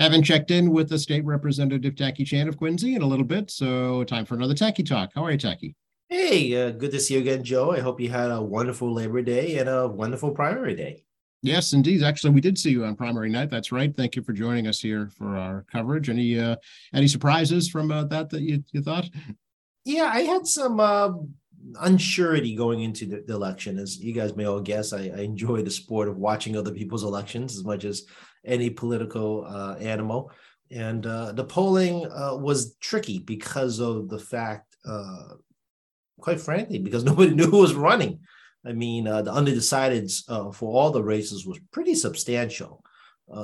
Haven't checked in with the state representative Tackey Chan of Quincy in a little bit, so time for another Tackey Talk. How are you, Tackey? Hey, uh, good to see you again, Joe. I hope you had a wonderful Labor Day and a wonderful primary day. Yes, indeed. Actually, we did see you on primary night. That's right. Thank you for joining us here for our coverage. Any uh, any surprises from uh, that that you, you thought? Yeah, I had some uh, unsurety going into the, the, election. As you guys may all guess, I, I, enjoy the sport of watching other people's elections as much as any political uh, animal. And uh, the polling uh, was tricky because of the fact, uh, quite frankly, because nobody knew who was running. I mean, uh, the undecideds for all the races was pretty substantial,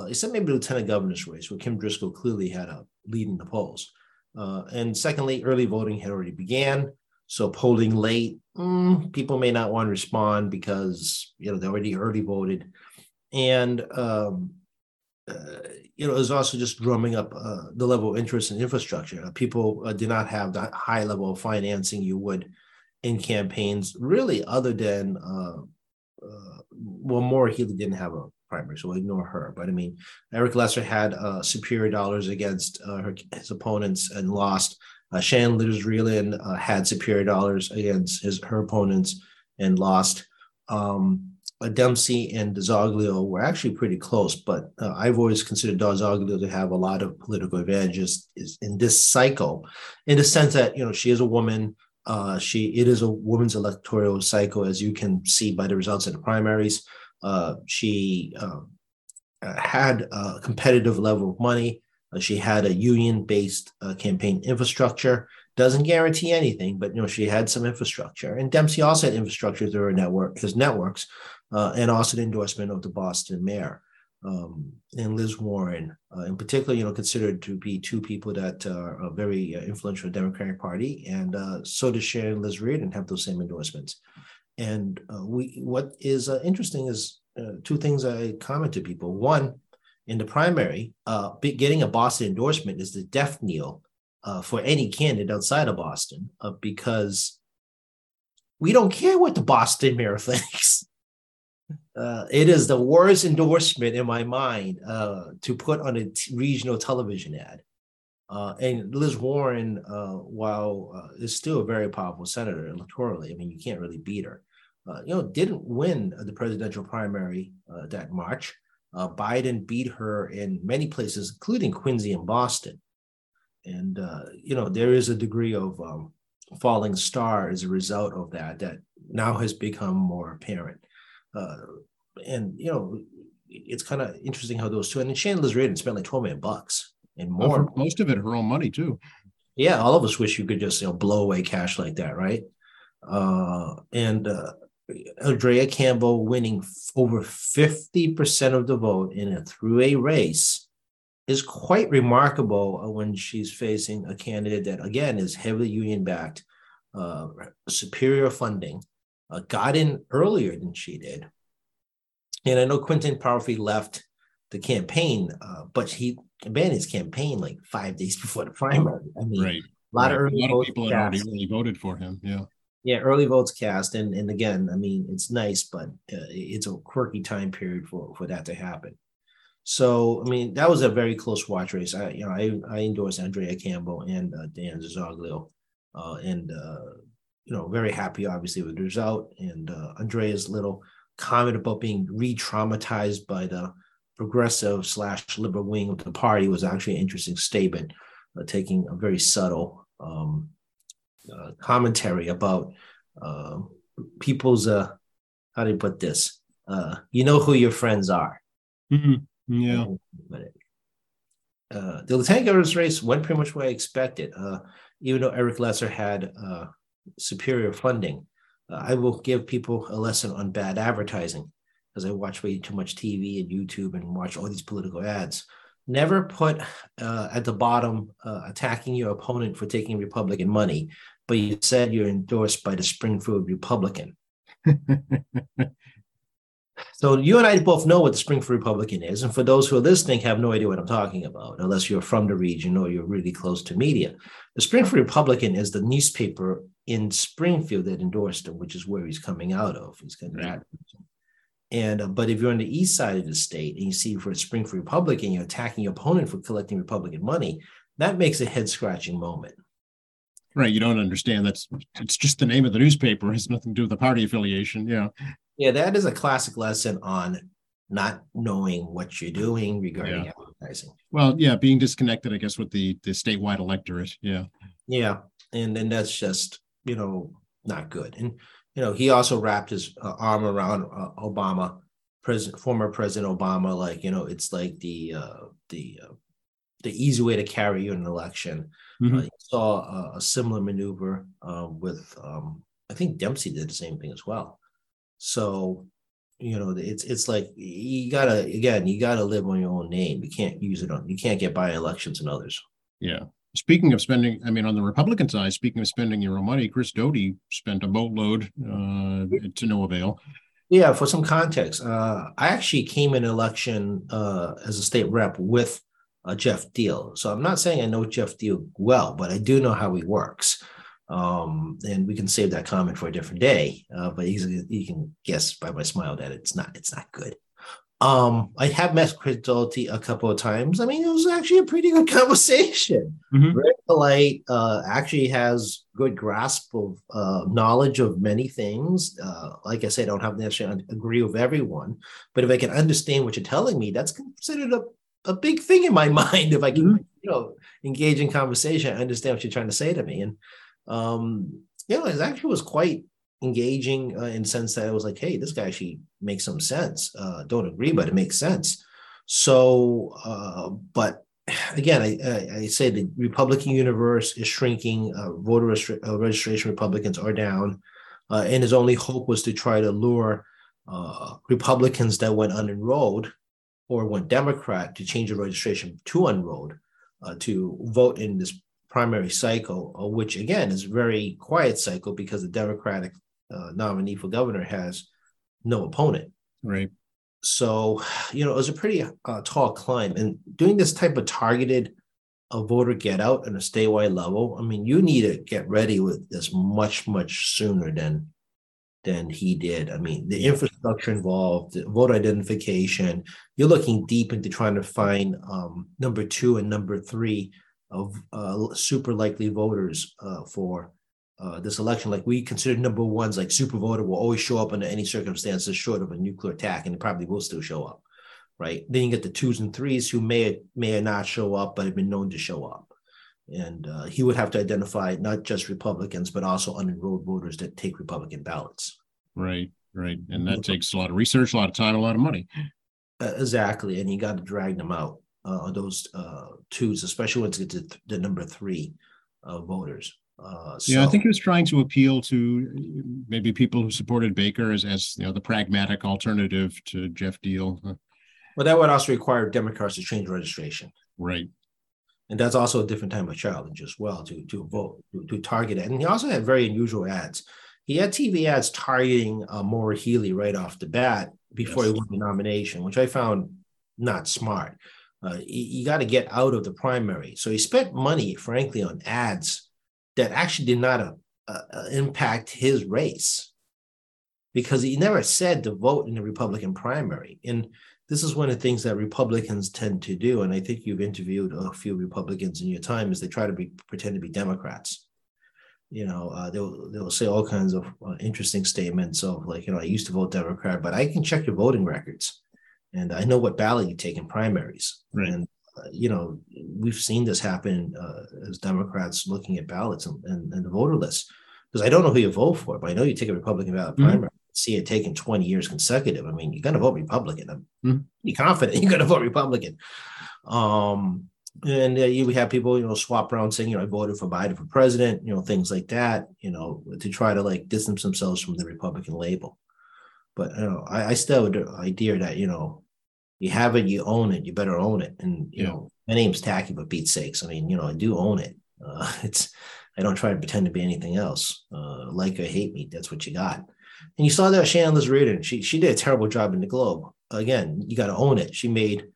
except maybe the lieutenant governor's race, where Kim Driscoll clearly had a lead in the polls. and secondly, early voting had already began. So polling late, mm, people may not want to respond because you know they already early voted, and um, you know it was also just drumming up uh, the level of interest in infrastructure. Uh, people uh, did not have that high level of financing you would in campaigns, really, other than uh, uh, well, Maura Healey didn't have a primary, so we'll ignore her. But I mean, Eric Lesser had superior dollars against her, his opponents and lost. Uh, Shannon Liss-Riordan uh, had superior dollars against his her opponents and lost. Um, uh, Dempsey and DiZoglio were actually pretty close, but uh, I've always considered DiZoglio to have a lot of political advantages in this cycle, in the sense that you know she is a woman. Uh, she it is a woman's electoral cycle, as you can see by the results of the primaries. Uh, she um, uh, had a competitive level of money. Uh, she had a union-based uh, campaign infrastructure. Doesn't guarantee anything, but you know she had some infrastructure. And Dempsey also had infrastructure through her network, his networks, uh, and also the endorsement of the Boston mayor um, and Liz Warren, uh, in particular. You know, considered to be two people that are very uh, influential Democratic Party, and uh, so does Sharon Liss-Riordan have those same endorsements. And we, what is interesting is two things I comment to people. One in the primary, uh, getting a Boston endorsement is the death knell uh, for any candidate outside of Boston uh, because we don't care what the Boston mayor thinks. Uh, it is the worst endorsement in my mind uh, to put on a t- regional television ad. Uh, and Liz Warren, while is still a very powerful senator electorally, I mean, you can't really beat her. you know, didn't win the presidential primary that March. Uh, Biden beat her in many places, including Quincy and Boston. And, uh, you know, there is a degree of um, falling star as a result of that, that now has become more apparent. Uh, and, you know, it's kind of interesting how those two, and Shannon Liss-Riordan spent like 12 million bucks and more. most of it her own money too. Yeah, all of us wish you could just, you know, blow away cash like that, right? Uh, and, uh, Andrea Campbell winning over 50% of the vote in a through a race is quite remarkable uh, when she's facing a candidate that, again, is heavily union backed, uh, superior funding, uh, got in earlier than she did. And I know Quentin Palfrey left the campaign, uh, but he abandoned his campaign like five days before the primary. I mean, right. a lot right. of early a lot of people had already voted for him. Yeah yeah, early votes cast, and and again, I mean, it's nice, but uh, it's a quirky time period for for that to happen. So, I mean, that was a very close watch race. I, you know, I I endorse Andrea Campbell and uh, Dan DiZoglio, uh, and uh, you know, very happy obviously with the result. And uh, Andrea's little comment about being re-traumatized by the progressive slash liberal wing of the party was actually an interesting statement, uh, taking a very subtle. Um, uh, commentary about uh, people's uh, how do you put this? Uh, you know who your friends are. Mm-hmm. Yeah. Uh, the lieutenant governor's race went pretty much where I expected. Uh, even though Eric Lesser had uh, superior funding, uh, I will give people a lesson on bad advertising because I watch way too much TV and YouTube and watch all these political ads never put uh, at the bottom uh, attacking your opponent for taking Republican money but you said you're endorsed by the Springfield Republican. so you and I both know what the Springfield Republican is. And for those who are listening, have no idea what I'm talking about, unless you're from the region or you're really close to media. The Springfield Republican is the newspaper in Springfield that endorsed him, which is where he's coming out of. He's coming right. And uh, but if you're on the east side of the state and you see for a Springfield Republican, you're attacking your opponent for collecting Republican money, that makes a head scratching moment. Right. You don't understand that's it's just the name of the newspaper. It has nothing to do with the party affiliation. Yeah. Yeah, that is a classic lesson on not knowing what you're doing regarding Yeah. advertising. Well, yeah, being disconnected, I guess, with the the statewide electorate. Yeah. Yeah, and then that's just you know not good. And you know he also wrapped his uh, arm around uh, Obama, president, former President Obama, like you know it's like the uh, the uh, the easy way to carry you an election. Mhm. Saw a, a similar maneuver uh, with um, I think Dempsey did the same thing as well. So you know it's it's like you gotta again you gotta live on your own name. You can't use it on you can't get by elections and others. Yeah. Speaking of spending, I mean, on the Republican side, speaking of spending your own money, Chris Doughty spent a boatload uh, to no avail. Yeah, for some context, uh, I actually came in election uh, as a state rep with uh, Geoff Diehl. So I'm not saying I know Geoff Diehl well, but I do know how he works. Um, and we can save that comment for a different day. Uh, but you can guess by my smile that it's not it's not good. Um, I have met Chris Doughty a couple of times. I mean, it was actually a pretty good conversation. Mhm. Very polite. Uh, actually has good grasp of uh, knowledge of many things. Uh, like I said, I don't have to necessarily agree with everyone, but if I can understand what you're telling me, that's considered a, a big thing in my mind. If I can, you know, engage in conversation, I understand what you're trying to say to me, and um, you know, it actually was quite engaging uh, in the sense that it was like, hey, this guy actually makes some sense. Uh, don't agree, but it makes sense. So, uh, but again, I, I, I say the Republican universe is shrinking. Uh, voter registra- uh, registration Republicans are down, uh, and his only hope was to try to lure uh, Republicans that went unenrolled or one Democrat to change the registration to unenrolled uh, to vote in this primary cycle, uh, which again is a very quiet cycle because the Democratic uh, nominee for governor has no opponent. Right. So, you know, it was a pretty uh, tall climb. And doing this type of targeted uh, voter get out on a statewide level, I mean, you need to get ready with this much, much sooner than than he did. I mean, the infrastructure involved, the voter identification, you're looking deep into trying to find um, number two and number three of uh, super likely voters uh, for uh, this election. Like we consider number ones, like super voter will always show up under any circumstances short of a nuclear attack, and it probably will still show up, right? Then you get the twos and threes who may may not show up, but have been known to show up. And uh, he would have to identify not just Republicans, but also unenrolled voters that take Republican ballots. Right. Right. And that takes a lot of research, a lot of time, a lot of money. Uh, exactly, and you got to drag them out uh, on those uh, twos, especially once you get to the number three uh, voters. Uh, Yeah, I think he was trying to appeal to maybe people who supported Baker as, as you know the pragmatic alternative to Geoff Diehl. Uh, Well, that would also require Democrats to change registration. Right. And that's also a different type of challenge as well to, to vote, to, to target it. And he also had very unusual ads. He had TV ads targeting uh, Maura Healey right off the bat before he won the nomination, which I found not smart. Uh, you you got to get out of the primary. So he spent money, frankly, on ads that actually did not uh, uh, impact his race because he never said to vote in the Republican primary. And this is one of the things that Republicans tend to do, and I think you've interviewed a few Republicans in your time, is they try to be pretend to be Democrats. You know, uh, they'll they'll say all kinds of uh, interesting statements of like, you know, I used to vote Democrat, but I can check your voting records, and I know what ballot you take in primaries. Right. And uh, you know, we've seen this happen uh, as Democrats looking at ballots and, and, and the voter list. Because I don't know who you vote for, but I know you take a Republican ballot Mhm. primary. See it taken 20 years consecutive. I mean, you're gonna vote Republican. I'm Mhm. be confident you're gonna vote Republican. Um, and uh, you have people, you know, swap around saying, you know, I voted for Biden for president, you know, things like that, you know, to try to like distance themselves from the Republican label. But you know, I, I still have the idea that you know, you have it, you own it, you better own it. And you Yeah. know, my name's Tackey, but Pete's sakes, I mean, you know, I do own it. Uh, it's I don't try to pretend to be anything else. Uh, like or hate me, that's what you got. And you saw that with Shannon Liss Riordan. She she did a terrible job in the Globe. Again, you got to own it. She made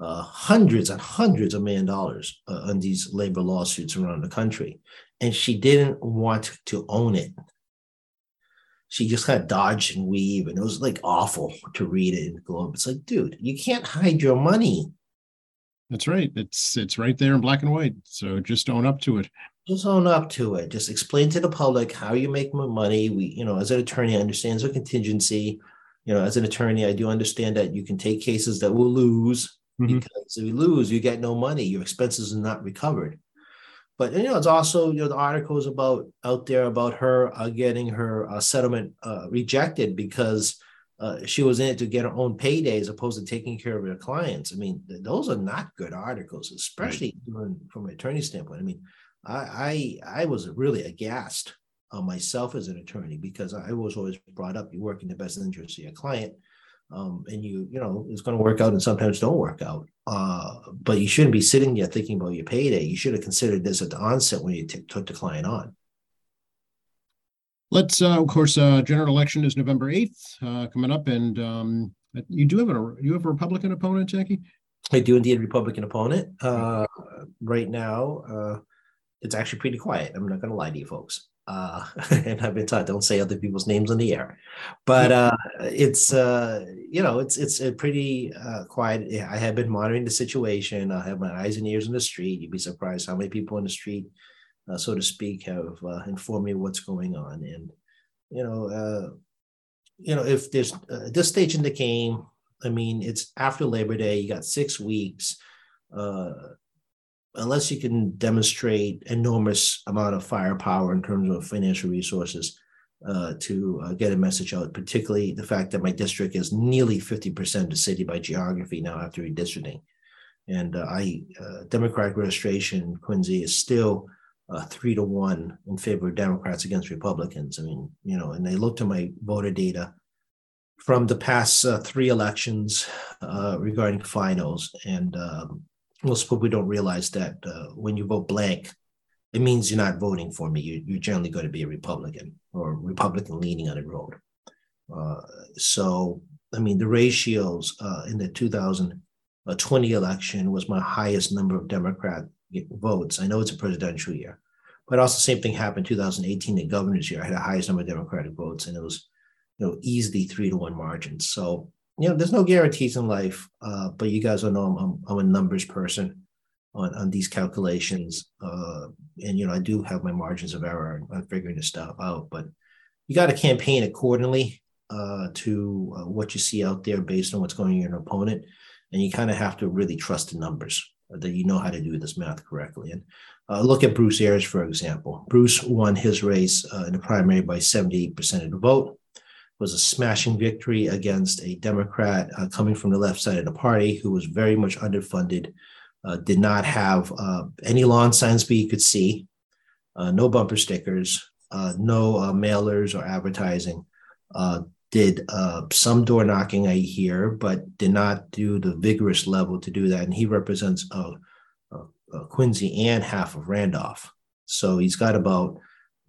uh, hundreds and hundreds of million dollars uh, on these labor lawsuits around the country, and she didn't want to own it. she just kind of dodged and weave, and it was like awful to read it in the Globe. It's like, dude, you can't hide your money. That's right. It's it's right there in black and white. So just own up to it. Just own up to it. Just explain to the public how you make more money. We, you know, as an attorney, I understand the contingency. You know, as an attorney, I do understand that you can take cases that will lose mm-hmm. because if you lose, you get no money. Your expenses are not recovered. But you know, it's also you know the articles about out there about her uh, getting her uh, settlement uh, rejected because uh, she was in it to get her own payday as opposed to taking care of her clients. I mean, th- those are not good articles, especially right. from an attorney standpoint. I mean, I I, I was really aghast on myself as an attorney because I was always brought up you work in the best interest of your client um, and you you know it's going to work out and sometimes don't work out uh, but you shouldn't be sitting there thinking about your payday. You should have considered this at the onset when you t- took the client on. Let's uh, of course uh, general election is november 8th uh, coming up and um, you do have a you have a republican opponent Tackey? I do indeed a republican opponent. Uh, right now uh, it's actually pretty quiet i'm not going to lie to you folks uh, and I've been taught don't say other people's names on the air, but uh, it's uh, you know it's it's a pretty uh, quiet. I have been monitoring the situation. I have my eyes and ears in the street. You'd be surprised how many people in the street, uh, so to speak, have uh, informed me what's going on. And you know, uh, you know, if there's uh, this stage in the game, I mean, it's after Labor Day. You got six weeks. Unless you can demonstrate enormous amount of firepower in terms of financial resources uh, to uh, get a message out, particularly the fact that my district is nearly 50% of the city by geography now after redistricting. And uh, I, uh, Democratic registration Quincy is still uh, three to one in favor of Democrats against Republicans. I mean, you know, and they looked at my voter data from the past uh, three elections regarding finals, and um, most people don't realize that uh, when you vote blank, it means you're not voting for me. You, you're generally going to be a Republican or Republican leaning on the road. Uh, so, I mean, the ratios uh, in the 2020 election was my highest number of Democrat votes. I know it's a presidential year, but also same thing happened 2018, the governor's year. I had the highest number of Democratic votes, and it was, you know, easily three to one margins. So you know, there's no guarantees in life, uh, but you guys will know I'm, I'm, I'm, a numbers person on, on these calculations. Uh, and, you know, I do have my margins of error on figuring this stuff out, but you got to campaign accordingly uh, to uh, what you see out there based on what's going on in your opponent. And you kind of have to really trust the numbers uh, that you know how to do this math correctly. And uh, look at Bruce Ayers, for example. Bruce won his race in the primary by 78% of the vote was a smashing victory against a Democrat uh, coming from the left side of the party who was very much underfunded, uh, did not have uh, any lawn signs but you could see, uh, no bumper stickers, uh, no uh, mailers or advertising. did some door knocking, I hear, but did not do the vigorous level to do that. And he represents Quincy and half of Randolph. So he's got about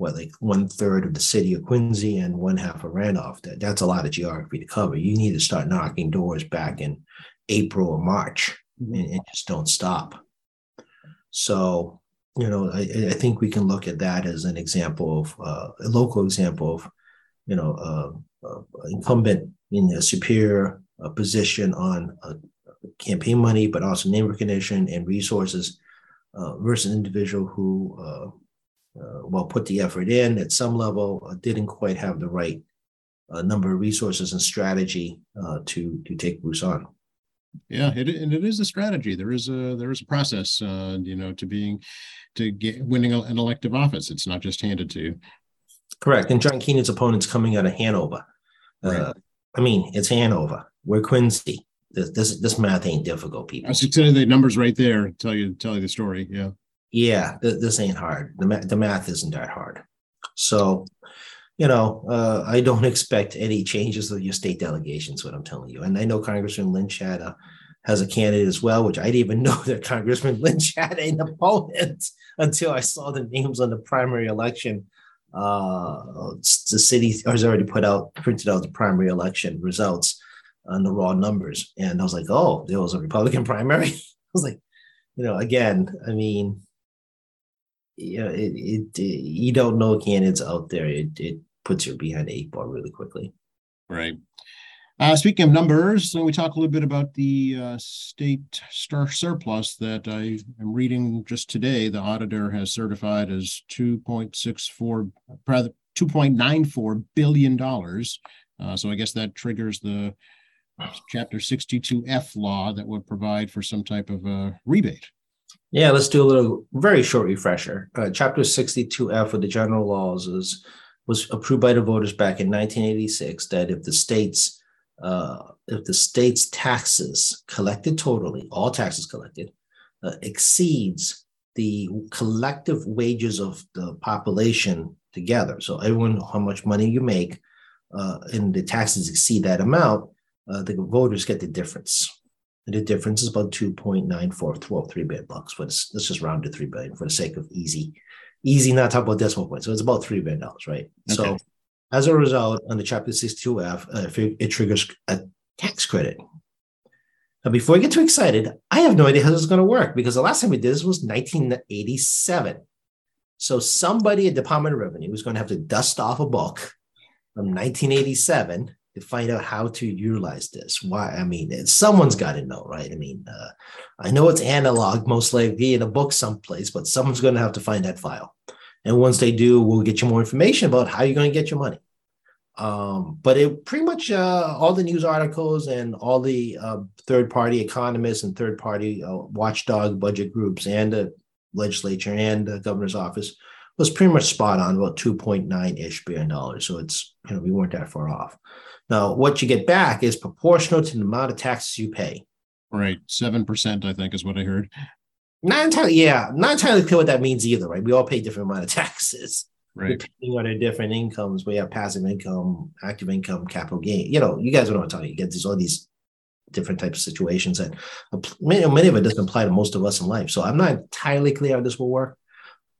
what like one third of the city of Quincy and one half of Randolph. That that's a lot of geography to cover. You need to start knocking doors back in April or March mm-hmm. and, and, just don't stop. So you know, I, I, think we can look at that as an example of uh, a local example of you know uh, uh, incumbent in a superior uh, position on campaign money, but also name recognition and resources uh, versus an individual who uh, well put the effort in at some level uh, didn't quite have the right uh, number of resources and strategy uh, to to take Bruce on. Yeah, it, and it is a strategy. There is a there is a process, uh, you know, to being to get winning an elective office. It's not just handed to you. Correct. And John Keenan's opponent's coming out of Hanover. Uh, right. I mean, it's Hanover. We're Quincy. This, this this math ain't difficult, people. I tell you the numbers right there. Tell you tell you the story. Yeah yeah, th- this ain't hard. The, ma- the math isn't that hard. So, you know, uh, I don't expect any changes of your state delegations, what I'm telling you. And I know Congressman Lynch had a, has a candidate as well, which I didn't even know that Congressman Lynch had an opponent until I saw the names on the primary election. Uh, the city has already put out, printed out the primary election results on the raw numbers. And I was like, oh, there was a Republican primary. I was like, you know, again, I mean, you know, it, it, it, you don't know candidates out there. It, it puts you behind the eight ball really quickly. Right. Uh, speaking of numbers, let me talk a little bit about the uh, state star surplus that I am reading just today. The auditor has certified as 2.64, rather 2.94 billion dollars. Uh, so I guess that triggers the chapter 62F law that would provide for some type of a rebate. Yeah, let's do a little very short refresher. Uh, chapter 62F of the general laws is was approved by the voters back in 1986 that if the states uh, if the state's taxes collected totally, all taxes collected, uh, exceeds the collective wages of the population together. So everyone, how much money you make, uh, and the taxes exceed that amount, uh, the voters get the difference. And the difference is about 2.94, billion bucks. But let's just round to 3 billion for the sake of easy, easy, not talk about decimal points. So it's about $3 billion, right? Okay. So as a result, under Chapter 62F, uh, it triggers a tax credit. Now, before I get too excited, I have no idea how this is going to work because the last time we did this was 1987. So somebody at Department of Revenue is going to have to dust off a book from 1987 to find out how to utilize this. Why? I mean, someone's got to know, right? I mean, uh, I know it's analog, most likely in a book someplace, but someone's going to have to find that file. And once they do, we'll get you more information about how you're going to get your money. Um, but it pretty much uh, all the news articles and all the uh, third party economists and third party uh, watchdog budget groups and the legislature and the governor's office was pretty much spot on about 2.9 ish billion dollars. So it's, you know, we weren't that far off. Now, what you get back is proportional to the amount of taxes you pay. Right. 7%, I think, is what I heard. Not entirely, yeah, not entirely clear what that means either, right? We all pay different amount of taxes. Right. Depending on our different incomes, we have passive income, active income, capital gain. You know, you guys know what I'm talking. You get these all these different types of situations that many, many of it doesn't apply to most of us in life. So I'm not entirely clear how this will work.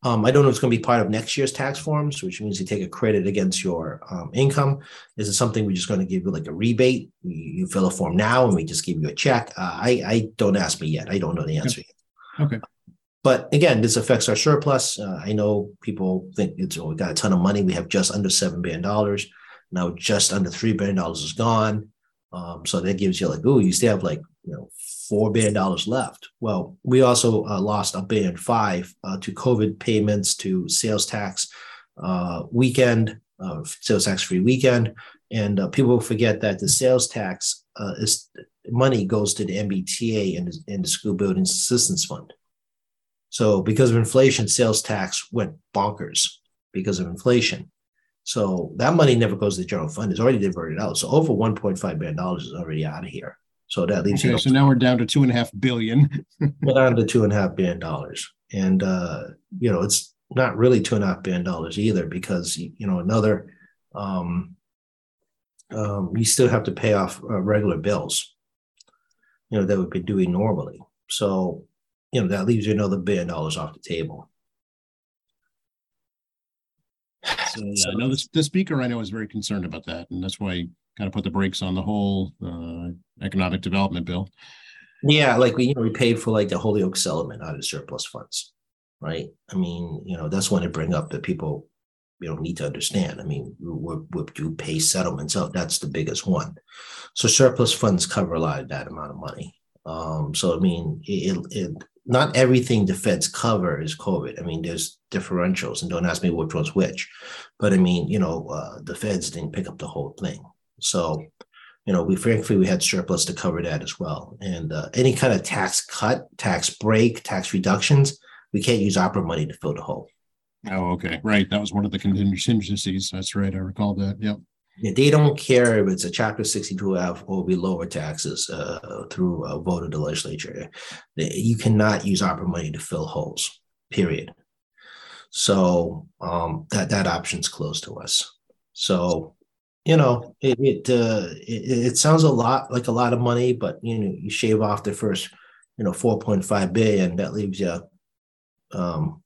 Um, I don't know if it's going to be part of next year's tax forms, which means you take a credit against your um, income. Is it something we're just going to give you like a rebate? You, you, fill a form now and we just give you a check. Uh, I, I don't ask me yet. I don't know the answer yet. Okay. But again, this affects our surplus. Uh, I know people think it's oh, we got a ton of money. We have just under seven billion dollars. Now just under three billion dollars is gone. Um, so that gives you like, oh, you still have like you know four billion dollars left. Well, we also uh, lost a billion five uh, to COVID payments, to sales tax uh, weekend, uh, sales tax free weekend, and uh, people forget that the sales tax uh, is money goes to the MBTA and, and the School Buildings Assistance Fund. So because of inflation, sales tax went bonkers because of inflation. So that money never goes to the general fund. It's already diverted out. So over $1.5 billion is already out of here. So that leaves okay, you. So now we're down to two and a half billion. we're down to two and a half billion dollars. And uh, you know, it's not really two and a half billion dollars either, because you know, another um, um, you still have to pay off uh, regular bills, you know, that we've been doing normally. So you know, that leaves you another billion dollars off the table. So, yeah, I know the, the speaker I know is very concerned about that, and that's why kind of put the brakes on the whole uh, economic development bill. Yeah, like we you know we paid for like the Holyoke settlement out of surplus funds, right? I mean, you know, that's when they bring up that people you know need to understand. I mean, we, we do pay settlements out. That's the biggest one. So surplus funds cover a lot of that amount of money. Um, so I mean, it, it not everything the feds cover is COVID. I mean, there's differentials, and don't ask me which one's which. But I mean, you know, uh, the feds didn't pick up the whole thing. So, you know, we frankly we had surplus to cover that as well. And uh, any kind of tax cut, tax break, tax reductions, we can't use ARPA money to fill the hole. Oh, okay, right. That was one of the contingencies. That's right. I recall that. Yep. Yeah, they don't care if it's a Chapter 62F or we lower taxes uh, through a vote of the legislature. You cannot use ARPA money to fill holes, period. So um, that that option's closed to us. So you know, it it, uh, it it sounds a lot like a lot of money, but you know, you shave off the first, you know, 4.5 billion, that leaves you um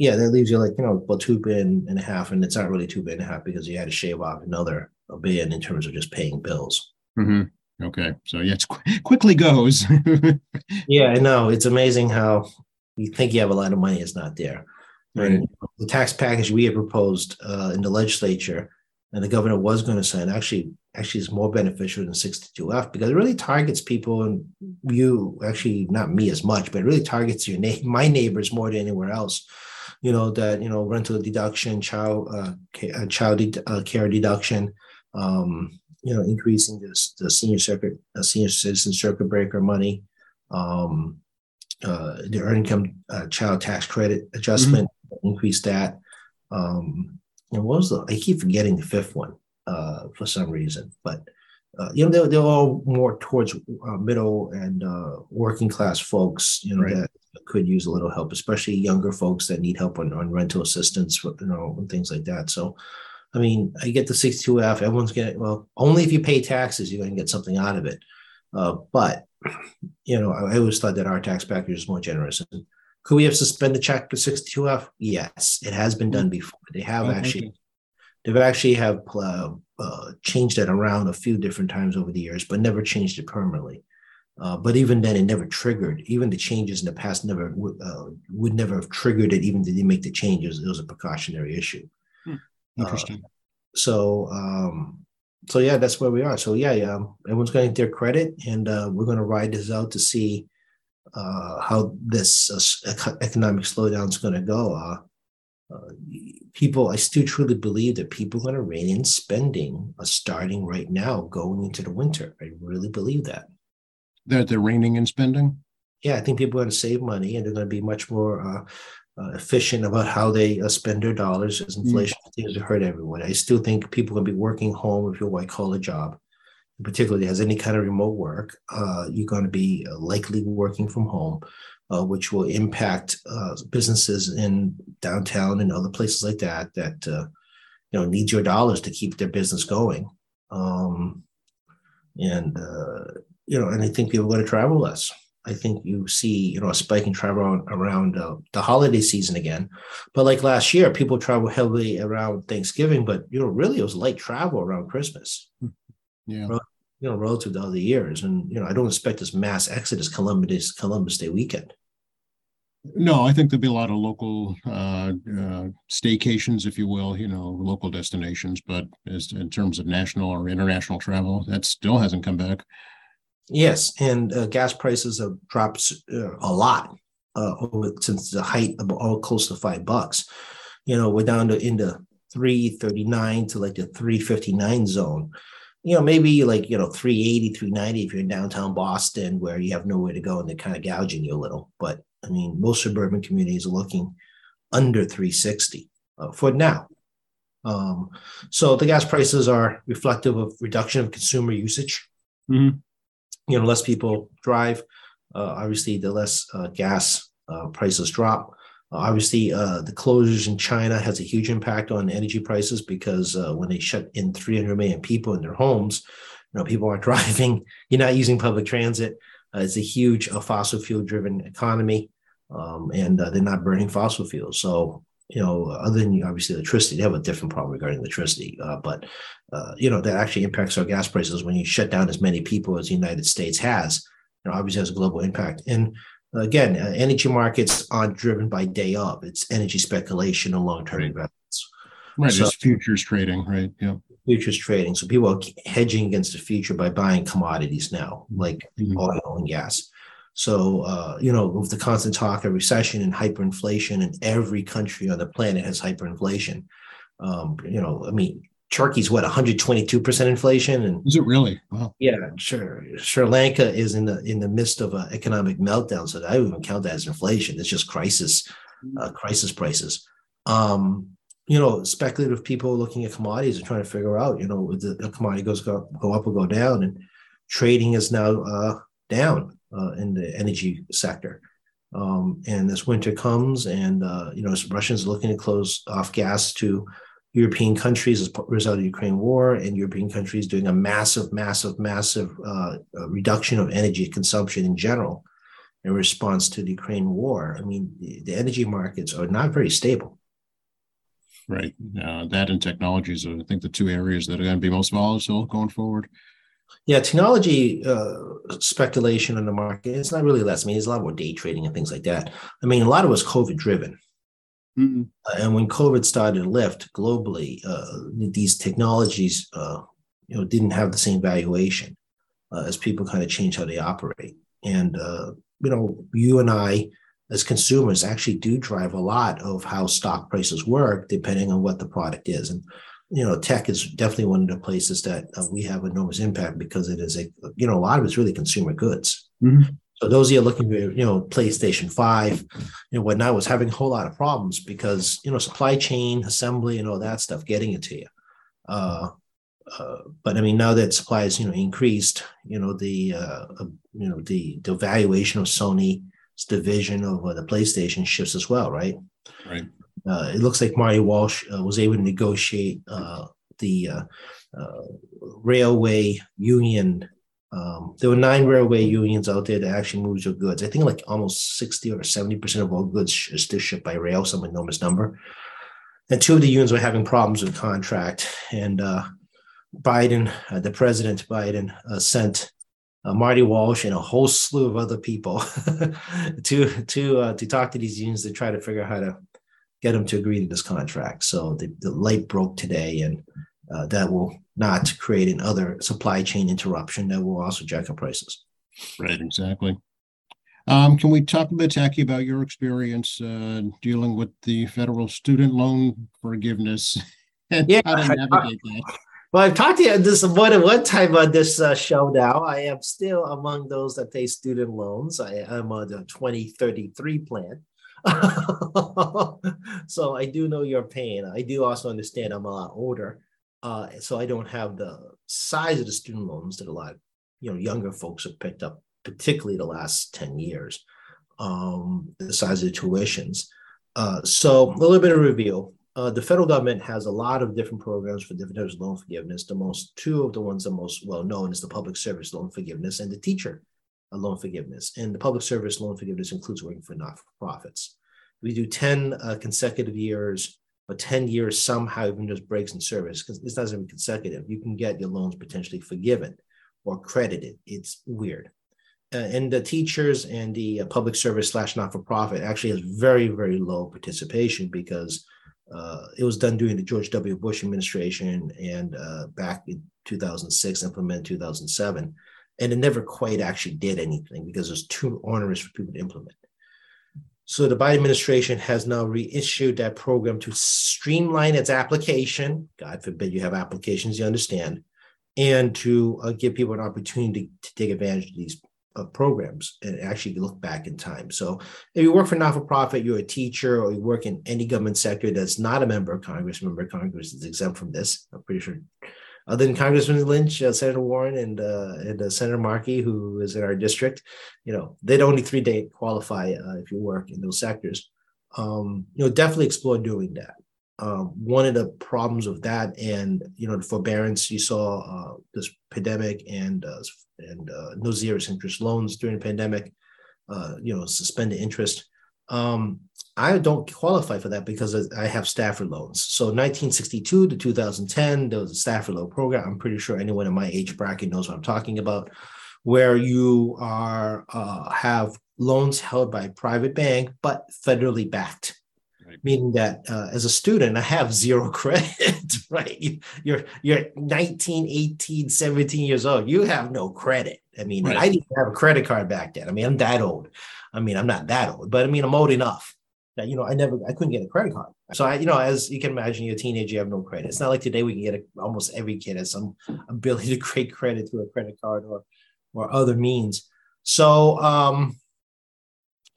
yeah, that leaves you like, you know, about two billion and a half, and it's not really two billion and a half because you had to shave off another a billion in terms of just paying bills. Mm-hmm. Okay. So yeah, it qu- quickly goes. yeah, I know. It's amazing how you think you have a lot of money, it's not there. Right. And the tax package we had proposed uh, in the legislature and the governor was going to sign actually actually is more beneficial than 62F because it really targets people and you actually not me as much, but it really targets your na- my neighbors more than anywhere else. You know that you know rental deduction, child uh, uh child de- uh, care deduction, um, you know increasing this the senior circuit uh, senior citizen circuit breaker money, um, uh, the earned income uh, child tax credit adjustment, mm-hmm. increase that. Um, and what was the? I keep forgetting the fifth one uh, for some reason, but uh, you know they're, they're all more towards uh, middle and uh, working class folks. You know right. that could use a little help, especially younger folks that need help on, on rental assistance, you know, and things like that. So, I mean, I get the 62F. Everyone's getting well. Only if you pay taxes, you're going to get something out of it. Uh, but you know, I, I always thought that our tax package is more generous. And could we have suspended Chapter for 62F? Yes, it has been done mm-hmm. before. They have oh, actually, they've actually have uh, uh, changed it around a few different times over the years, but never changed it permanently. Uh, but even then, it never triggered. Even the changes in the past never uh, would never have triggered it. Even did they make the changes, it was a precautionary issue. Hmm. Interesting. Uh, so, um, so yeah, that's where we are. So yeah, yeah, everyone's getting their credit, and uh, we're going to ride this out to see uh, how this uh, economic slowdown is going to go. Uh, uh, people, I still truly believe that people are going to rein in spending uh, starting right now, going into the winter. I really believe that. That they're reining in spending? Yeah, I think people are going to save money and they're going to be much more uh, uh, efficient about how they uh, spend their dollars as mm. inflation mm. to hurt everyone. I still think people are going to be working home if you're white collar job particularly has any kind of remote work, uh, you're going to be uh, likely working from home, uh, which will impact uh, businesses in downtown and other places like that that uh, you know need your dollars to keep their business going. Um, and uh, you know, and I think people are going to travel less. I think you see, you know, a spike in travel around, around uh, the holiday season again. But like last year, people travel heavily around Thanksgiving, but you know, really it was light travel around Christmas. Yeah you know, relative to other years. And you know, I don't expect this mass exodus Columbus Columbus Day weekend. No, I think there'll be a lot of local uh, uh, staycations, if you will, you know, local destinations. But as in terms of national or international travel, that still hasn't come back. Yes, and uh, gas prices have dropped uh, a lot uh, since the height of all close to five bucks. You know, we're down to in the three thirty nine to like the three fifty nine zone you know, maybe like, you know, 380, 390 if you're in downtown Boston where you have nowhere to go and they're kind of gouging you a little. But I mean, most suburban communities are looking under 360 uh, for now. Um, so the gas prices are reflective of reduction of consumer usage. Mm-hmm. You know, less people drive. Uh, obviously, the less uh, gas uh, prices drop. Obviously, uh, the closures in China has a huge impact on energy prices because uh, when they shut in 300 million people in their homes, you know, people aren't driving. You're not using public transit. Uh, it's a huge uh, fossil fuel driven economy, um, and uh, they're not burning fossil fuels. So, you know, other than obviously electricity, they have a different problem regarding electricity. Uh, but, you know, that actually impacts our gas prices when you shut down as many people as the United States has. You know, obviously has a global impact. And again, uh, energy markets aren't driven by day of. It's energy speculation and long-term right. investments. Right, so, it's futures trading, right? Yeah. Futures trading. So people are hedging against the future by buying commodities now, mm-hmm. like mm-hmm. oil and gas. So, uh, you know, with the constant talk of recession and hyperinflation, and every country on the planet has hyperinflation. Um, you know, I mean, Turkey's what 122% inflation? And is it really? Wow. Yeah. Sure. Sri Lanka is in the in the midst of an economic meltdown so I wouldn't count that as inflation. It's just crisis uh, mm. crisis prices. Um you know speculative people looking at commodities and trying to figure out you know the, the commodity goes go, go up or go down and trading is now uh down uh, in the energy sector. Um and this winter comes and uh you know Russians are looking to close off gas to European countries as a result of the Ukraine war, and European countries doing a massive, massive, massive uh, uh, reduction of energy consumption in general in response to the Ukraine war. I mean, the, the energy markets are not very stable. Right. Uh, that and technologies are, I think, the two areas that are going to be most volatile going forward. Yeah, technology uh, speculation in the market, it's not really less. I mean, there's a lot more day trading and things like that. I mean, a lot of it was COVID driven Mm-hmm. And when COVID started to lift globally, uh, these technologies, uh, you know, didn't have the same valuation uh, as people kind of change how they operate. And uh, you know, you and I, as consumers, actually do drive a lot of how stock prices work, depending on what the product is. And you know, tech is definitely one of the places that uh, we have enormous impact because it is a, you know, a lot of it's really consumer goods. Mm-hmm. So those of you looking for, you know, PlayStation 5 and whatnot was having a whole lot of problems because, you know, supply chain, assembly, and all that stuff getting it to you. Uh, uh, but I mean, now that supply is, you know, increased, you know, the, uh, uh you know, the, the valuation of Sony's division of uh, the PlayStation shifts as well, right? Right. Uh, it looks like Marty Walsh was able to negotiate the railway union um, there were nine railway unions out there that actually moved your goods. I think like almost 60 or 70% of all goods is still shipped by rail, some enormous number. And two of the unions were having problems with contract. And uh, Biden, uh, the president Biden, uh, sent uh, Marty Walsh and a whole slew of other people to to uh, to talk to these unions to try to figure out how to get them to agree to this contract. So the, the light broke today, and uh, that will not create another supply chain interruption that will also jack up prices. Right, exactly. Um, can we talk a bit, Tackey, about your experience uh, dealing with the federal student loan forgiveness and yeah, how to navigate I, that? Well, I've talked to you this more than one time on this uh, show now. I am still among those that pay student loans. I am on the 2033 plan. so I do know your pain. I do also understand I'm a lot older. Uh, so I don't have the size of the student loans that a lot, of you know, younger folks have picked up, particularly the last 10 years, um, the size of the tuitions. Uh, so a little bit of review. Uh, the federal government has a lot of different programs for different types of loan forgiveness. The most two of the ones that most well known is the public service loan forgiveness and the teacher loan forgiveness. And the public service loan forgiveness includes working for not-for-profits. We do 10 uh, consecutive years but 10 years somehow even just breaks in service because this doesn't be consecutive. You can get your loans potentially forgiven or credited. It's weird. Uh, and the teachers and the uh, public service slash not for profit actually has very, very low participation because uh, it was done during the George W. Bush administration and uh, back in 2006, implemented 2007. And it never quite actually did anything because it was too onerous for people to implement. So the Biden administration has now reissued that program to streamline its application. God forbid you have applications, you understand, and to uh, give people an opportunity to take advantage of these programs and actually look back in time. So if you work for not for profit, you're a teacher, or you work in any government sector that's not a member of Congress, member of Congress is exempt from this. I'm pretty sure other than Congressman Lynch, uh, Senator Warren, and uh, and uh, Senator Markey, who is in our district, you know, they'd only three day qualify uh, if you work in those sectors. Um, you know, definitely explore doing that. Um, one of the problems with that, and you know, the forbearance you saw uh, this pandemic and uh, and no zero interest loans during the pandemic, you know, suspended interest. Um, I don't qualify for that because I have Stafford loans. So 1962 to 2010, there was a Stafford loan program. I'm pretty sure anyone in my age bracket knows what I'm talking about, where you are uh, have loans held by a private bank but federally backed. Right. Meaning that uh, as a student, I have zero credit, right? You're you're 19, 18, 17 years old. You have no credit. I mean, right. I didn't have a credit card back then. I mean, I'm that old. I mean, I'm not that old, but I mean, I'm old enough that you know I never I couldn't get a credit card. So I you know as you can imagine, you're a teenager, you have no credit. It's not like today we can get a, almost every kid has some ability to create credit through a credit card or or other means. So um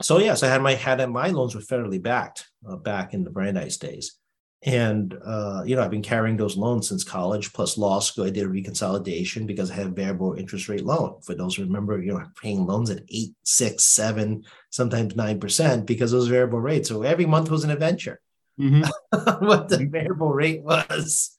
so yes, I had my had my loans were federally backed uh, back in the Brandeis days. And uh, you know, I've been carrying those loans since college, plus law school. I did a reconsolidation because I had a variable interest rate loan. For those who remember, you know, paying loans at eight, six, seven, sometimes nine percent because those variable rates. So every month was an adventure. Mm-hmm. what the variable rate was.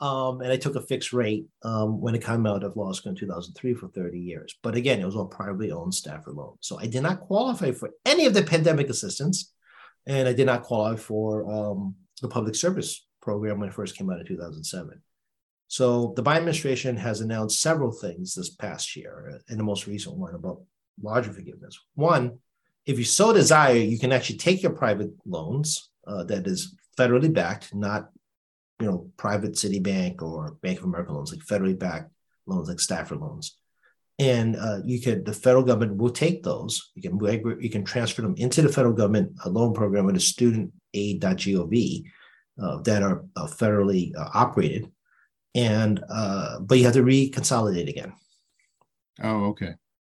Um, and I took a fixed rate um, when it came out of law school in 2003 for 30 years. But again, it was all privately owned Stafford loan. So I did not qualify for any of the pandemic assistance, and I did not qualify for um, the public service program when it first came out in 2007. So the Biden administration has announced several things this past year, and the most recent one about larger forgiveness. One, if you so desire, you can actually take your private loans uh, that is federally backed, not you know private Citibank or Bank of America loans, like federally backed loans, like Stafford loans. And uh, you could the federal government will take those. You can you can transfer them into the federal government loan program with a studentaid.gov uh, that are uh, federally uh, operated, and uh, but you have to reconsolidate again. Oh, okay.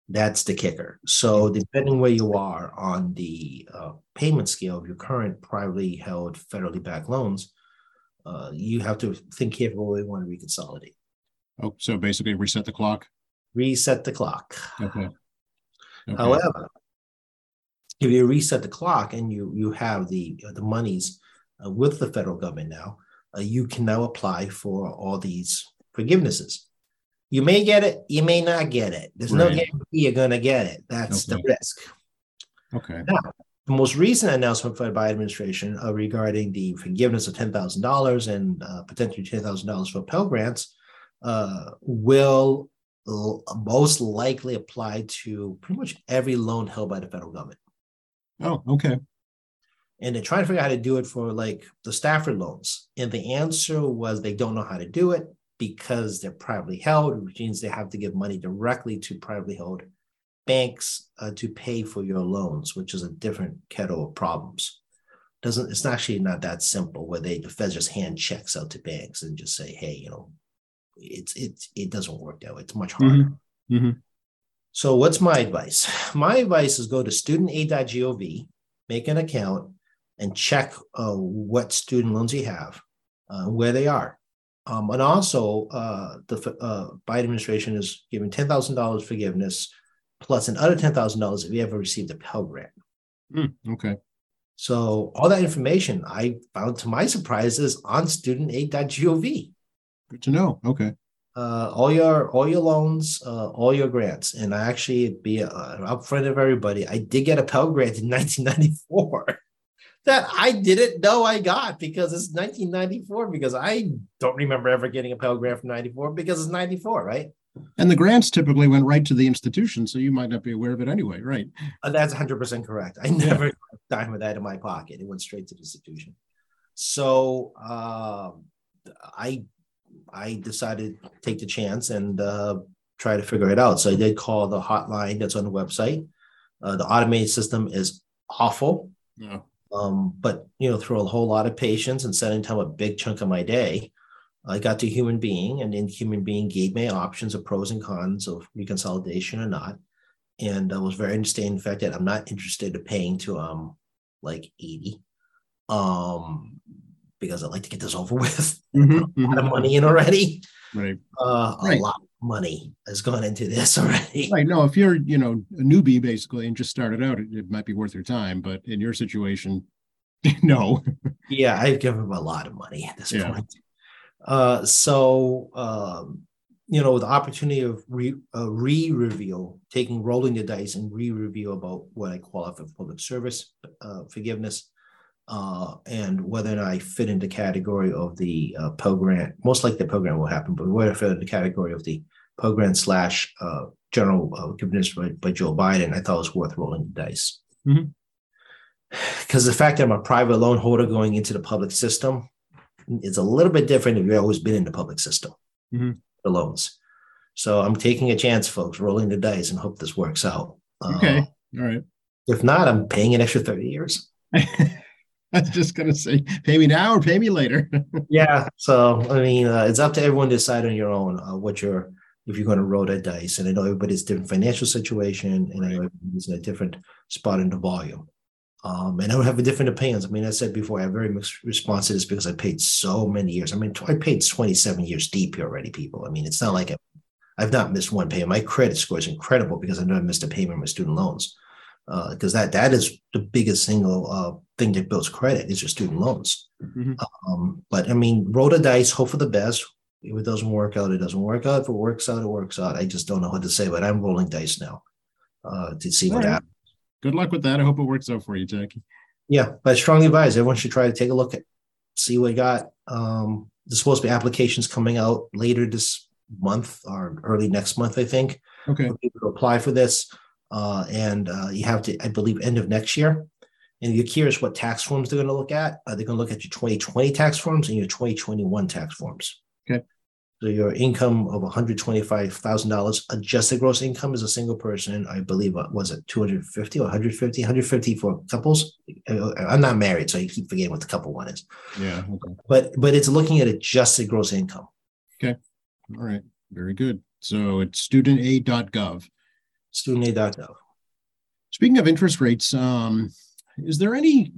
That's the kicker. So depending where you are on the uh, payment scale of your current privately held federally backed loans, uh, you have to think carefully where you want to reconsolidate. Oh, so basically reset the clock. Reset the clock. Okay. okay. However, if you reset the clock and you you have the the monies uh, with the federal government now, uh, you can now apply for all these forgivenesses. You may get it, you may not get it. There's right. no guarantee you're going to get it. That's okay. the risk. Okay. Now, the most recent announcement by the Biden administration uh, regarding the forgiveness of $10,000 and uh, potentially $10,000 for Pell Grants uh, will most likely apply to pretty much every loan held by the federal government. Oh, okay. And they're trying to figure out how to do it for like the Stafford loans. And the answer was they don't know how to do it because they're privately held, which means they have to give money directly to privately held banks uh, to pay for your loans, which is a different kettle of problems. Doesn't it's actually not that simple where they the Fed just hand checks out to banks and just say, hey, you know, it's it's it doesn't work that way. It's much harder. Mm-hmm. Mm-hmm. So what's my advice? My advice is go to studentaid.gov, make an account, and check uh, what student loans you have, uh, where they are. Um, and also, uh, the uh, Biden administration is giving ten thousand dollars forgiveness, plus another ten thousand dollars if you ever received a Pell Grant. Mm, okay. So all that information I found, to my surprise, is on studentaid.gov. Good to know. Okay. Uh, all your all your loans, uh, all your grants, and I actually be uh, upfront of everybody. I did get a Pell Grant in 1994 that I didn't know I got because it's 1994. Because I don't remember ever getting a Pell Grant from 94 because it's 94, right? And the grants typically went right to the institution, so you might not be aware of it anyway, right? Uh, that's 100% correct. I never yeah. dime of that in my pocket. It went straight to the institution. So uh, I I decided to take the chance and uh, try to figure it out. So I did call the hotline that's on the website. Uh, the automated system is awful. Yeah. Um, but you know, through a whole lot of patience and spending time a big chunk of my day, I got to human being, and then human being gave me options of pros and cons of reconsolidation or not. And I was very understanding the fact that I'm not interested in paying to um like 80. Um because I'd like to get this over with. Mm-hmm, a lot of mm-hmm. money in already. Right. Uh, right. A lot of money has gone into this already. Right. No, if you're, you know, a newbie basically and just started out, it, it might be worth your time. But in your situation, no. yeah, I've given him a lot of money at this yeah. point. Uh, so, um, you know, the opportunity of re, uh, re-reveal, taking rolling the dice and re-review about what I qualify for public service uh, forgiveness uh, and whether or not I fit into category of the uh, Pell Grant. Most likely the Pell Grant will happen, but whether I fit into the category of the Pell Grant slash uh, general uh, by, by, Joe Biden, I thought it was worth rolling the dice. Because mm-hmm. the fact that I'm a private loan holder going into the public system is a little bit different if you've always been in the public system, mm-hmm. the loans. So I'm taking a chance, folks, rolling the dice and hope this works out. Okay. Uh, All right. If not, I'm paying an extra 30 years. I was just gonna say, pay me now or pay me later. yeah. So I mean, uh, it's up to everyone to decide on your own uh, what you're if you're going to roll that dice. And I know everybody's different financial situation, and right. I know everybody's in a different spot in the volume. Um, and I would have a different opinions. I mean, I said before, I have very mixed response to this because I paid so many years. I mean, I paid 27 years deep here already, people. I mean, it's not like I've not missed one payment. My credit score is incredible because I know I missed a payment on my student loans because uh, that that is the biggest single uh, thing that builds credit is your student loans. Mm-hmm. Um, but I mean, roll the dice, hope for the best. If it doesn't work out, it doesn't work out. If it works out, it works out. I just don't know what to say, but I'm rolling dice now uh, to see All what right. happens. Good luck with that. I hope it works out for you, Jackie. Yeah, but I strongly advise everyone should try to take a look at, see what you got. Um, there's supposed to be applications coming out later this month or early next month, I think. Okay. People to apply for this uh, and uh, you have to, I believe, end of next year. And you're curious what tax forms they're going to look at. Are they going to look at your 2020 tax forms and your 2021 tax forms? Okay. So your income of $125,000 adjusted gross income as a single person, I believe, uh, was it 250 or 150? 150 for couples. Uh, I'm not married, so I keep forgetting what the couple one is. Yeah. Okay. But but it's looking at adjusted gross income. Okay. All right. Very good. So it's studentaid.gov. Studentaid.gov. Speaking of interest rates, um, is there any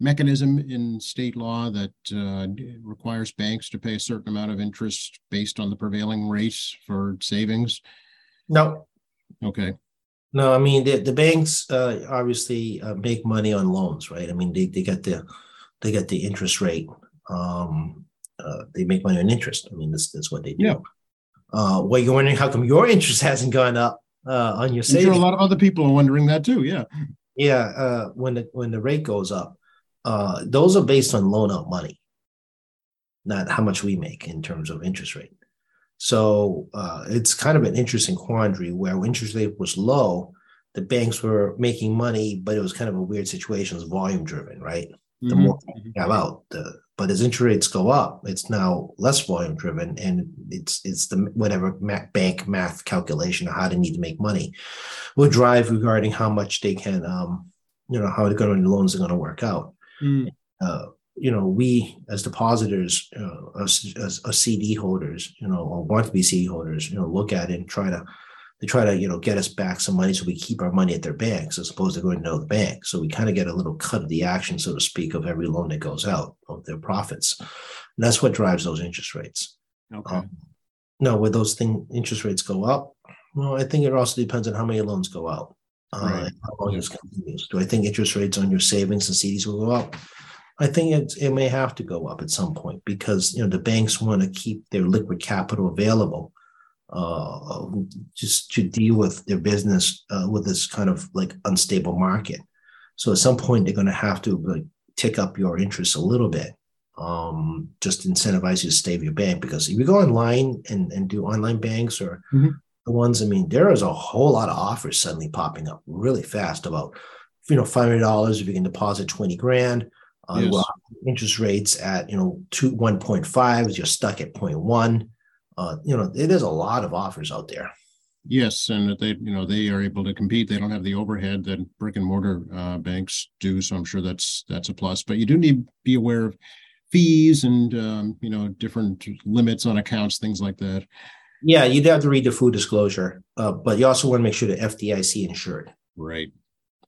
mechanism in state law that uh, requires banks to pay a certain amount of interest based on the prevailing rates for savings? No. Okay. No, I mean the, the banks uh, obviously uh, make money on loans, right? I mean they, they get the they get the interest rate. Um, uh, they make money on interest. I mean that's that's what they do. Yeah. Uh, well, you're wondering how come your interest hasn't gone up uh, on your savings? sure a lot of other people are wondering that too. Yeah. Yeah, uh, when the when the rate goes up, uh, those are based on loan out money, not how much we make in terms of interest rate. So uh, it's kind of an interesting quandary where interest rate was low, the banks were making money, but it was kind of a weird situation. It was volume driven, right? The Mhm. more you have out, the but as interest rates go up, it's now less volume driven, and it's it's the whatever bank math calculation of how they need to make money will drive regarding how much they can, um, you know, how the government loans are going to work out. Mm, uh, you know, we as depositors, uh, as, as, as CD holders, you know, or want to be CD holders, you know, look at it and try to, they try to, you know, get us back some money so we keep our money at their banks as opposed to going to the bank. So we kind of get a little cut of the action, so to speak, of every loan that goes out of their profits. And that's what drives those interest rates. okay. Um, no, where those thing interest rates go up, well, I think it also depends on how many loans go out. Uh, Right. how long this continues. Do I think interest rates on your savings and CDs will go up? I think it, it may have to go up at some point because you know the banks want to keep their liquid capital available, uh, just to deal with their business uh, with this kind of like unstable market. So at some point they're going to have to like tick up your interest a little bit, um, just incentivize you to stay with your bank. Because if you go online and, and do online banks or Mhm. the ones, I mean, there is a whole lot of offers suddenly popping up really fast about, you know, five hundred dollars if you can deposit twenty grand. Uh, Yes. well, interest rates at you know two one point five, you're stuck at 0.1. Uh, you know, is a lot of offers out there. Yes, and they, you know, they are able to compete. They don't have the overhead that brick and mortar uh, banks do. So I'm sure that's that's a plus. But you do need to be aware of fees and um, you know different limits on accounts, things like that. Yeah, you'd have to read the food disclosure, uh, but you also want to make sure the FDIC insured. Right.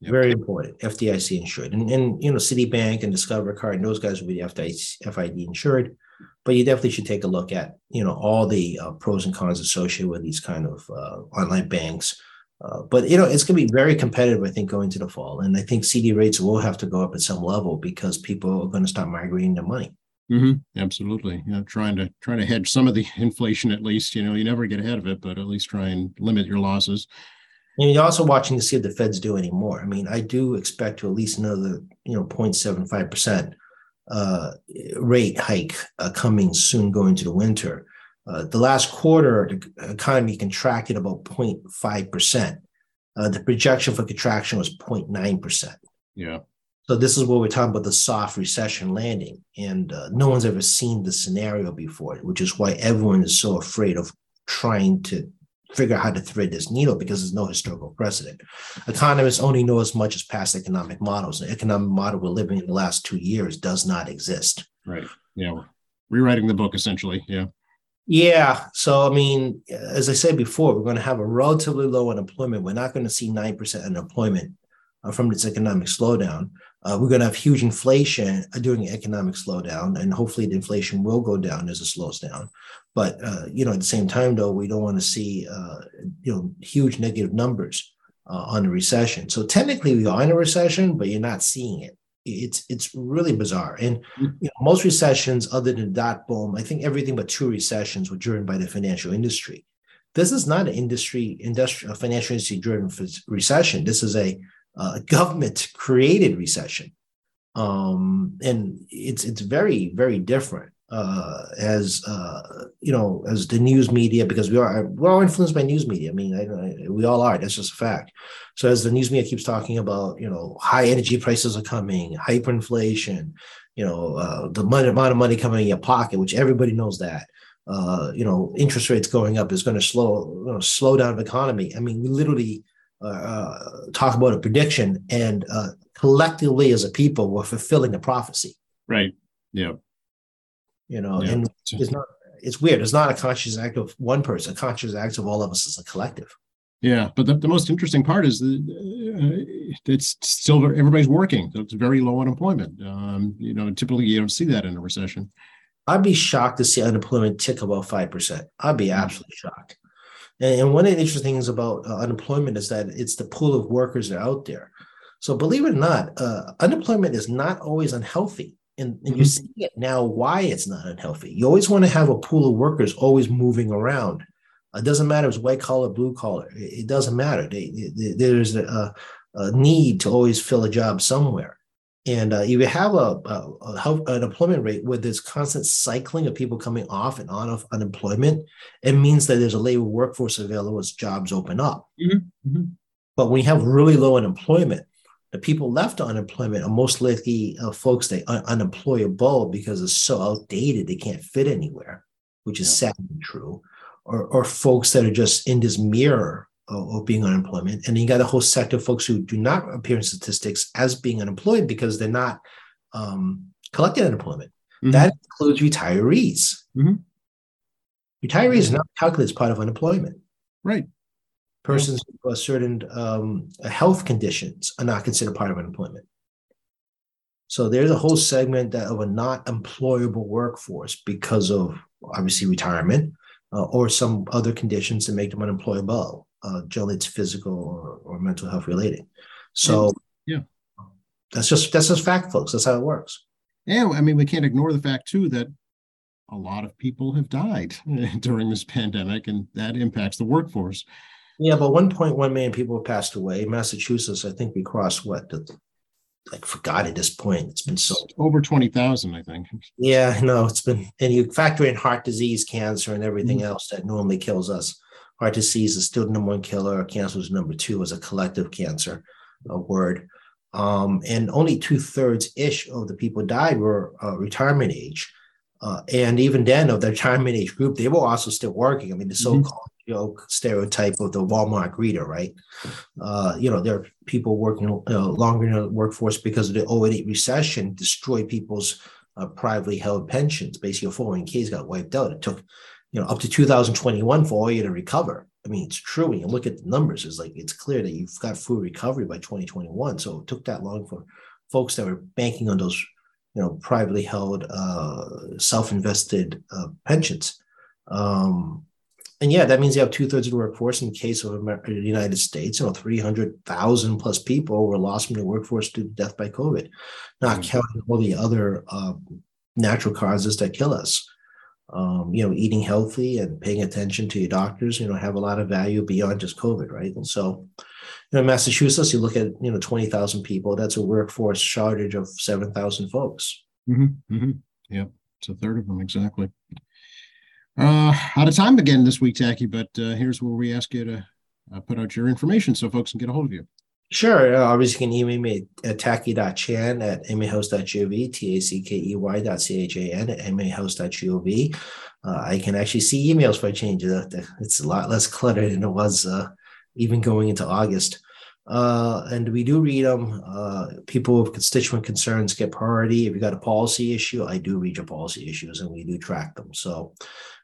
Yep. Very important, FDIC insured, and and you know Citibank and Discover Card, and those guys will be FDIC, FID insured. But you definitely should take a look at you know all the uh, pros and cons associated with these kind of uh, online banks. Uh, but you know it's going to be very competitive, I think, going to the fall, and I think CD rates will have to go up at some level because people are going to start migrating their money. hmm Absolutely. You know, trying to trying to hedge some of the inflation at least. You know, you never get ahead of it, but at least try and limit your losses. And you're also watching to see if the Feds do any more. I mean, I do expect to at least another, you know, 0.75 percent uh, rate hike uh, coming soon, going to the winter. Uh, the last quarter, the economy contracted about 0.5 percent. Uh, the projection for contraction was 0.9 percent. Yeah. So this is where we're talking about the soft recession landing, and uh, no one's ever seen the scenario before, which is why everyone is so afraid of trying to figure out how to thread this needle because there's no historical precedent. Economists only know as much as past economic models. The economic model we're living in the last two years does not exist. Right. Yeah. Rewriting the book essentially. Yeah. Yeah. So, I mean, as I said before, we're going to have a relatively low unemployment. We're not going to see 9% unemployment uh, from this economic slowdown. Uh, we're going to have huge inflation during economic slowdown, and hopefully the inflation will go down as it slows down. But, uh, you know, at the same time, though, we don't want to see, uh, you know, huge negative numbers uh, on the recession. So technically we are in a recession, but you're not seeing it. It's it's really bizarre. And you know, most recessions, other than dot boom, I think everything but two recessions were driven by the financial industry. This is not an industry, industrial, financial industry driven recession. This is a uh, government created recession, um, and it's it's very very different. Uh, as uh, you know, as the news media, because we are we're all influenced by news media. I mean, I, I, we all are. That's just a fact. So as the news media keeps talking about, you know, high energy prices are coming, hyperinflation, you know, uh, the money, amount of money coming in your pocket, which everybody knows that. Uh, you know, interest rates going up is going to slow, you know, slow down the economy. I mean, we literally uh, uh, talk about a prediction, and collectively as a people, we're fulfilling the prophecy. Right. Yeah you know, yeah. and it's not it's weird. It's not a conscious act of one person, a conscious act of all of us as a collective. Yeah, but the, the most interesting part is that uh, it's still everybody's working. So it's very low unemployment. Um, you know, typically you don't see that in a recession. I'd be shocked to see unemployment tick above five percent. I'd be hmm. absolutely shocked. And, and, one of the interesting things about uh, unemployment is that it's the pool of workers that are out there. So believe it or not, uh, unemployment is not always unhealthy and, and mm-hmm. you see it now why it's not unhealthy. You always want to have a pool of workers always moving around. It doesn't matter if it's white collar, blue collar. It, doesn't matter. They, they, there's a, a, need to always fill a job somewhere. And uh, if you have a, a, a health, an employment rate where there's constant cycling of people coming off and on of unemployment, it means that there's a labor workforce available as jobs open up. Mm-hmm. Mm-hmm. But when you have really low unemployment, the people left unemployment are most likely uh, folks that are unemployable because it's so outdated they can't fit anywhere, which is yeah. sadly true, or, or folks that are just in this mirror of, of being unemployment. And you got a whole sector of folks who do not appear in statistics as being unemployed because they're not um, collecting unemployment. Mm-hmm. That includes retirees. Mm-hmm. Retirees are not calculated as part of unemployment. Right persons with certain um, health conditions are not considered part of unemployment. So there's a whole segment that of a not employable workforce because of obviously retirement uh, or some other conditions that make them unemployable. Uh, generally, it's physical or, or mental health related. So yeah, that's just that's just fact, folks. That's how it works. Yeah, I mean, we can't ignore the fact too that a lot of people have died during this pandemic, and that impacts the workforce. Yeah, but 1.1 million people have passed away. Massachusetts, I think we crossed what? The, I forgot at this point. It's been so over 20,000, I think. Yeah, no, it's been, and you factor in heart disease, cancer, and everything mm-hmm. else that normally kills us. Heart disease is still the number one killer. Cancer is number two as a collective cancer a word. Um, and only two thirds ish of the people died were uh, retirement age. Uh, and even then, of the retirement age group, they were also still working. I mean, the so called know stereotype of the Walmart greeter, right? Uh, you know, there are people working uh, longer in the workforce because of the 08 recession destroyed people's uh, privately held pensions. Basically, your 401ks got wiped out. It took you know up to 2021 for you to recover. I mean, it's true when you look at the numbers. It's like it's clear that you've got full recovery by 2021. So it took that long for folks that were banking on those you know privately held uh, self-invested uh, pensions. Um, and yeah, that means you have two thirds of the workforce. In the case of America, the United States, you know, 300,000 plus people were lost from the workforce due to death by COVID, not mm-hmm. counting all the other uh, natural causes that kill us. Um, you know, eating healthy and paying attention to your doctors, you know, have a lot of value beyond just COVID, right? And so, you know, in Massachusetts, you look at, you know, 20,000 people, that's a workforce shortage of 7,000 folks. Mm-hmm. Mm-hmm. Yep. It's a third of them, exactly. Uh, out of time again this week, Tackey, but uh, here's where we ask you to uh, put out your information so folks can get a hold of you. Sure. Uh, obviously, you can email me at tackey.chan at mahouse.gov, T-A-C-K-E-Y dot C-H-A-N at mahouse.gov. Uh, I can actually see emails for a change. It's a lot less cluttered than it was uh, even going into August. Uh, and we do read them. Uh, people with constituent concerns get priority. If you got a policy issue, I do read your policy issues and we do track them. So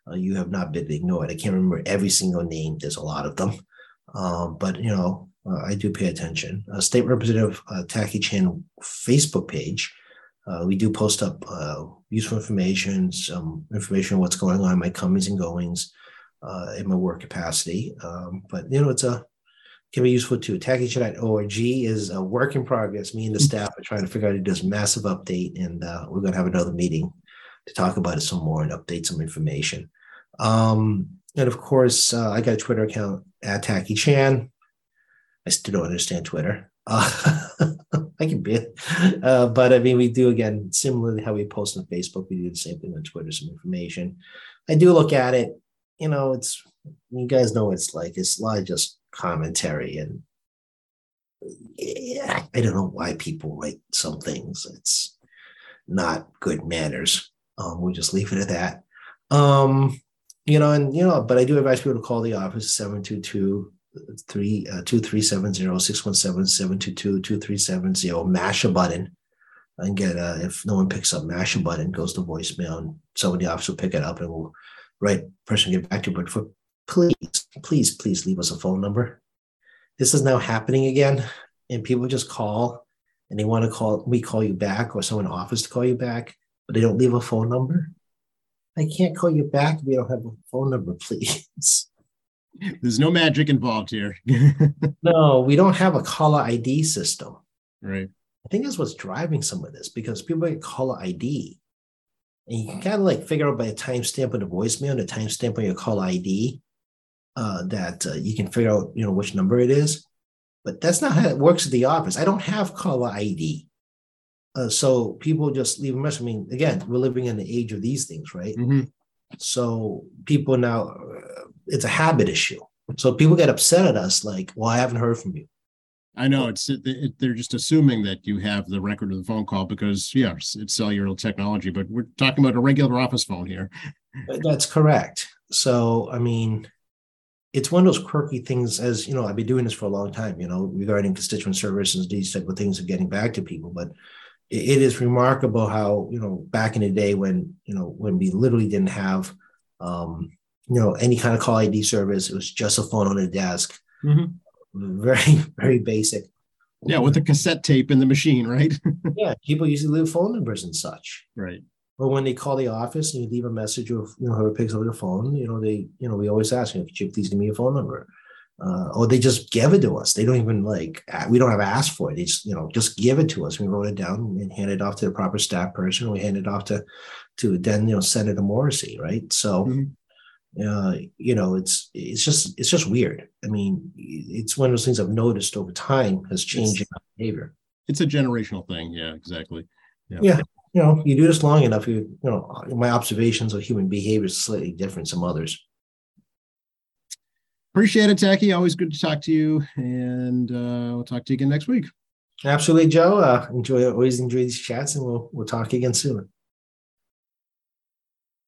uh, you have not been ignored. I can't remember every single name. There's a lot of them, um, but you know uh, I do pay attention. Uh, State Representative uh, Tackey Chan Facebook page. Uh, we do post up uh, useful information, some information on what's going on, my comings and goings in my work capacity. Um, but you know, it's a can be useful too. TackeyChan.org is a work in progress. Me and the mm-hmm. staff are trying to figure out to do this massive update, and we're going to have another meeting to talk about it some more and update some information. Um, and of course, uh, I got a Twitter account at Tackey Chan. I still don't understand Twitter. Uh, I can be. Uh, but I mean, we do again, similarly how we post on Facebook, we do the same thing on Twitter, some information. I do look at it, you know, it's, you guys know what it's like. It's a lot of just commentary and yeah, I don't know why people write some things. It's not good manners. Um, we'll just leave it at that. Um, you know, and you know, but I do advise people to call the office 722 three uh, two three seven zero six one seven seven two two two three seven zero. Mash a button and get uh, if no one picks up, mash a button goes to voicemail, and somebody office will pick it up and will right person get back to you. But for please, please, please leave us a phone number. This is now happening again, and people just call and they want to call we call you back or someone office to call you back, but they don't leave a phone number. I can't call you back if we don't have a phone number, please. There's no magic involved here. no, we don't have a caller ID system. Right. I think that's what's driving some of this because people get caller ID. And you can kind of like figure out by a timestamp on the voicemail and a timestamp on your call ID uh, that uh, you can figure out, you know, which number it is. But that's not how it works at the office. I don't have caller ID. Uh, so people just leave a message. I mean, again, we're living in the age of these things, right? Mm-hmm. So people now, uh, it's a habit issue. So people get upset at us, like, "Well, I haven't heard from you." I know it's it, it, they're just assuming that you have the record of the phone call because yes, it's cellular technology, but we're talking about a regular office phone here. That's correct. So I mean, it's one of those quirky things. As you know, I've been doing this for a long time. You know, regarding constituent services, these type of things of getting back to people, but it is remarkable how you know back in the day when you know when we literally didn't have um, you know any kind of call ID service, it was just a phone on a desk. Mm-hmm. Very very basic. Yeah, with a cassette tape in the machine, right? yeah, people usually leave phone numbers and such. Right. Or when they call the office and you leave a message of you know whoever picks up the phone, you know they you know we always ask you, know, could you please give me a phone number? Uh, or they just give it to us. They don't even like we don't have asked for it. They just you know just give it to us. We wrote it down and hand it off to the proper staff person. We hand it off to to then you know Senator Morrissey, right? So. Mm-hmm. Uh, you know, it's it's just it's just weird. I mean, it's one of those things I've noticed over time has changed it's, behavior. It's a generational thing. Yeah, exactly. Yeah. yeah. You know, you do this long enough, you you know, my observations of human behavior is slightly different from others. Appreciate it, Tackey. Always good to talk to you. And uh, we'll talk to you again next week. Absolutely, Joe. Uh, enjoy always enjoy these chats and we'll we'll talk again soon.